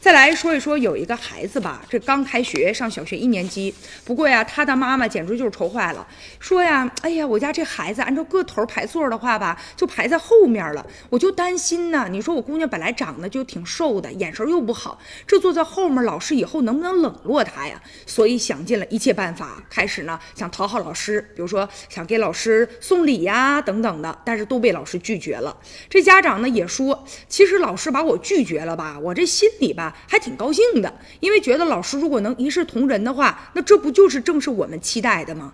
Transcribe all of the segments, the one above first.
再来说一说，有一个孩子吧，这刚开学上小学一年级，不过呀，他的妈妈简直就是愁坏了，说呀，哎呀，我家这孩子按照个头排座的话吧，就排在后面了，我就担心呢。你说我姑娘本来长得就挺瘦的，眼神又不好，这坐在后面，老师以后能不能冷落她呀？所以想尽了一切办法，开始呢想讨好老师，比如说想给老师送礼呀等等的，但是都被老师拒绝了。这家长呢也说，其实老师把我拒绝了吧，我这心里吧。还挺高兴的，因为觉得老师如果能一视同仁的话，那这不就是正是我们期待的吗？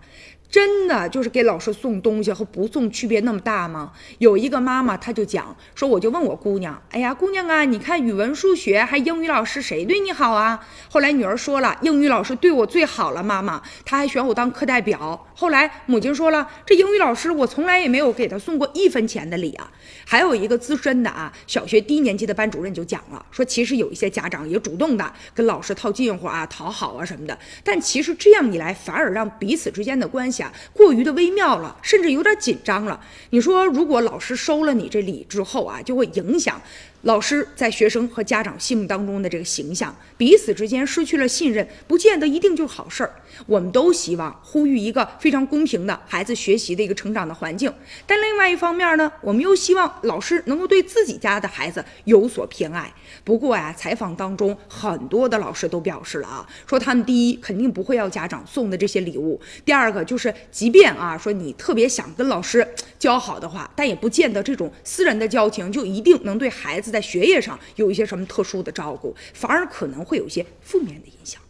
真的就是给老师送东西和不送区别那么大吗？有一个妈妈，她就讲说，我就问我姑娘，哎呀，姑娘啊，你看语文、数学还英语老师谁对你好啊？后来女儿说了，英语老师对我最好了，妈妈，她还选我当课代表。后来母亲说了，这英语老师我从来也没有给他送过一分钱的礼啊。还有一个资深的啊，小学低年级的班主任就讲了，说其实有一些家长也主动的跟老师套近乎啊、讨好啊什么的，但其实这样一来，反而让彼此之间的关系。下过于的微妙了，甚至有点紧张了。你说，如果老师收了你这礼之后啊，就会影响。老师在学生和家长心目当中的这个形象，彼此之间失去了信任，不见得一定就是好事儿。我们都希望呼吁一个非常公平的孩子学习的一个成长的环境，但另外一方面呢，我们又希望老师能够对自己家的孩子有所偏爱。不过呀，采访当中很多的老师都表示了啊，说他们第一肯定不会要家长送的这些礼物，第二个就是是即便啊说你特别想跟老师交好的话，但也不见得这种私人的交情就一定能对孩子。在学业上有一些什么特殊的照顾，反而可能会有一些负面的影响。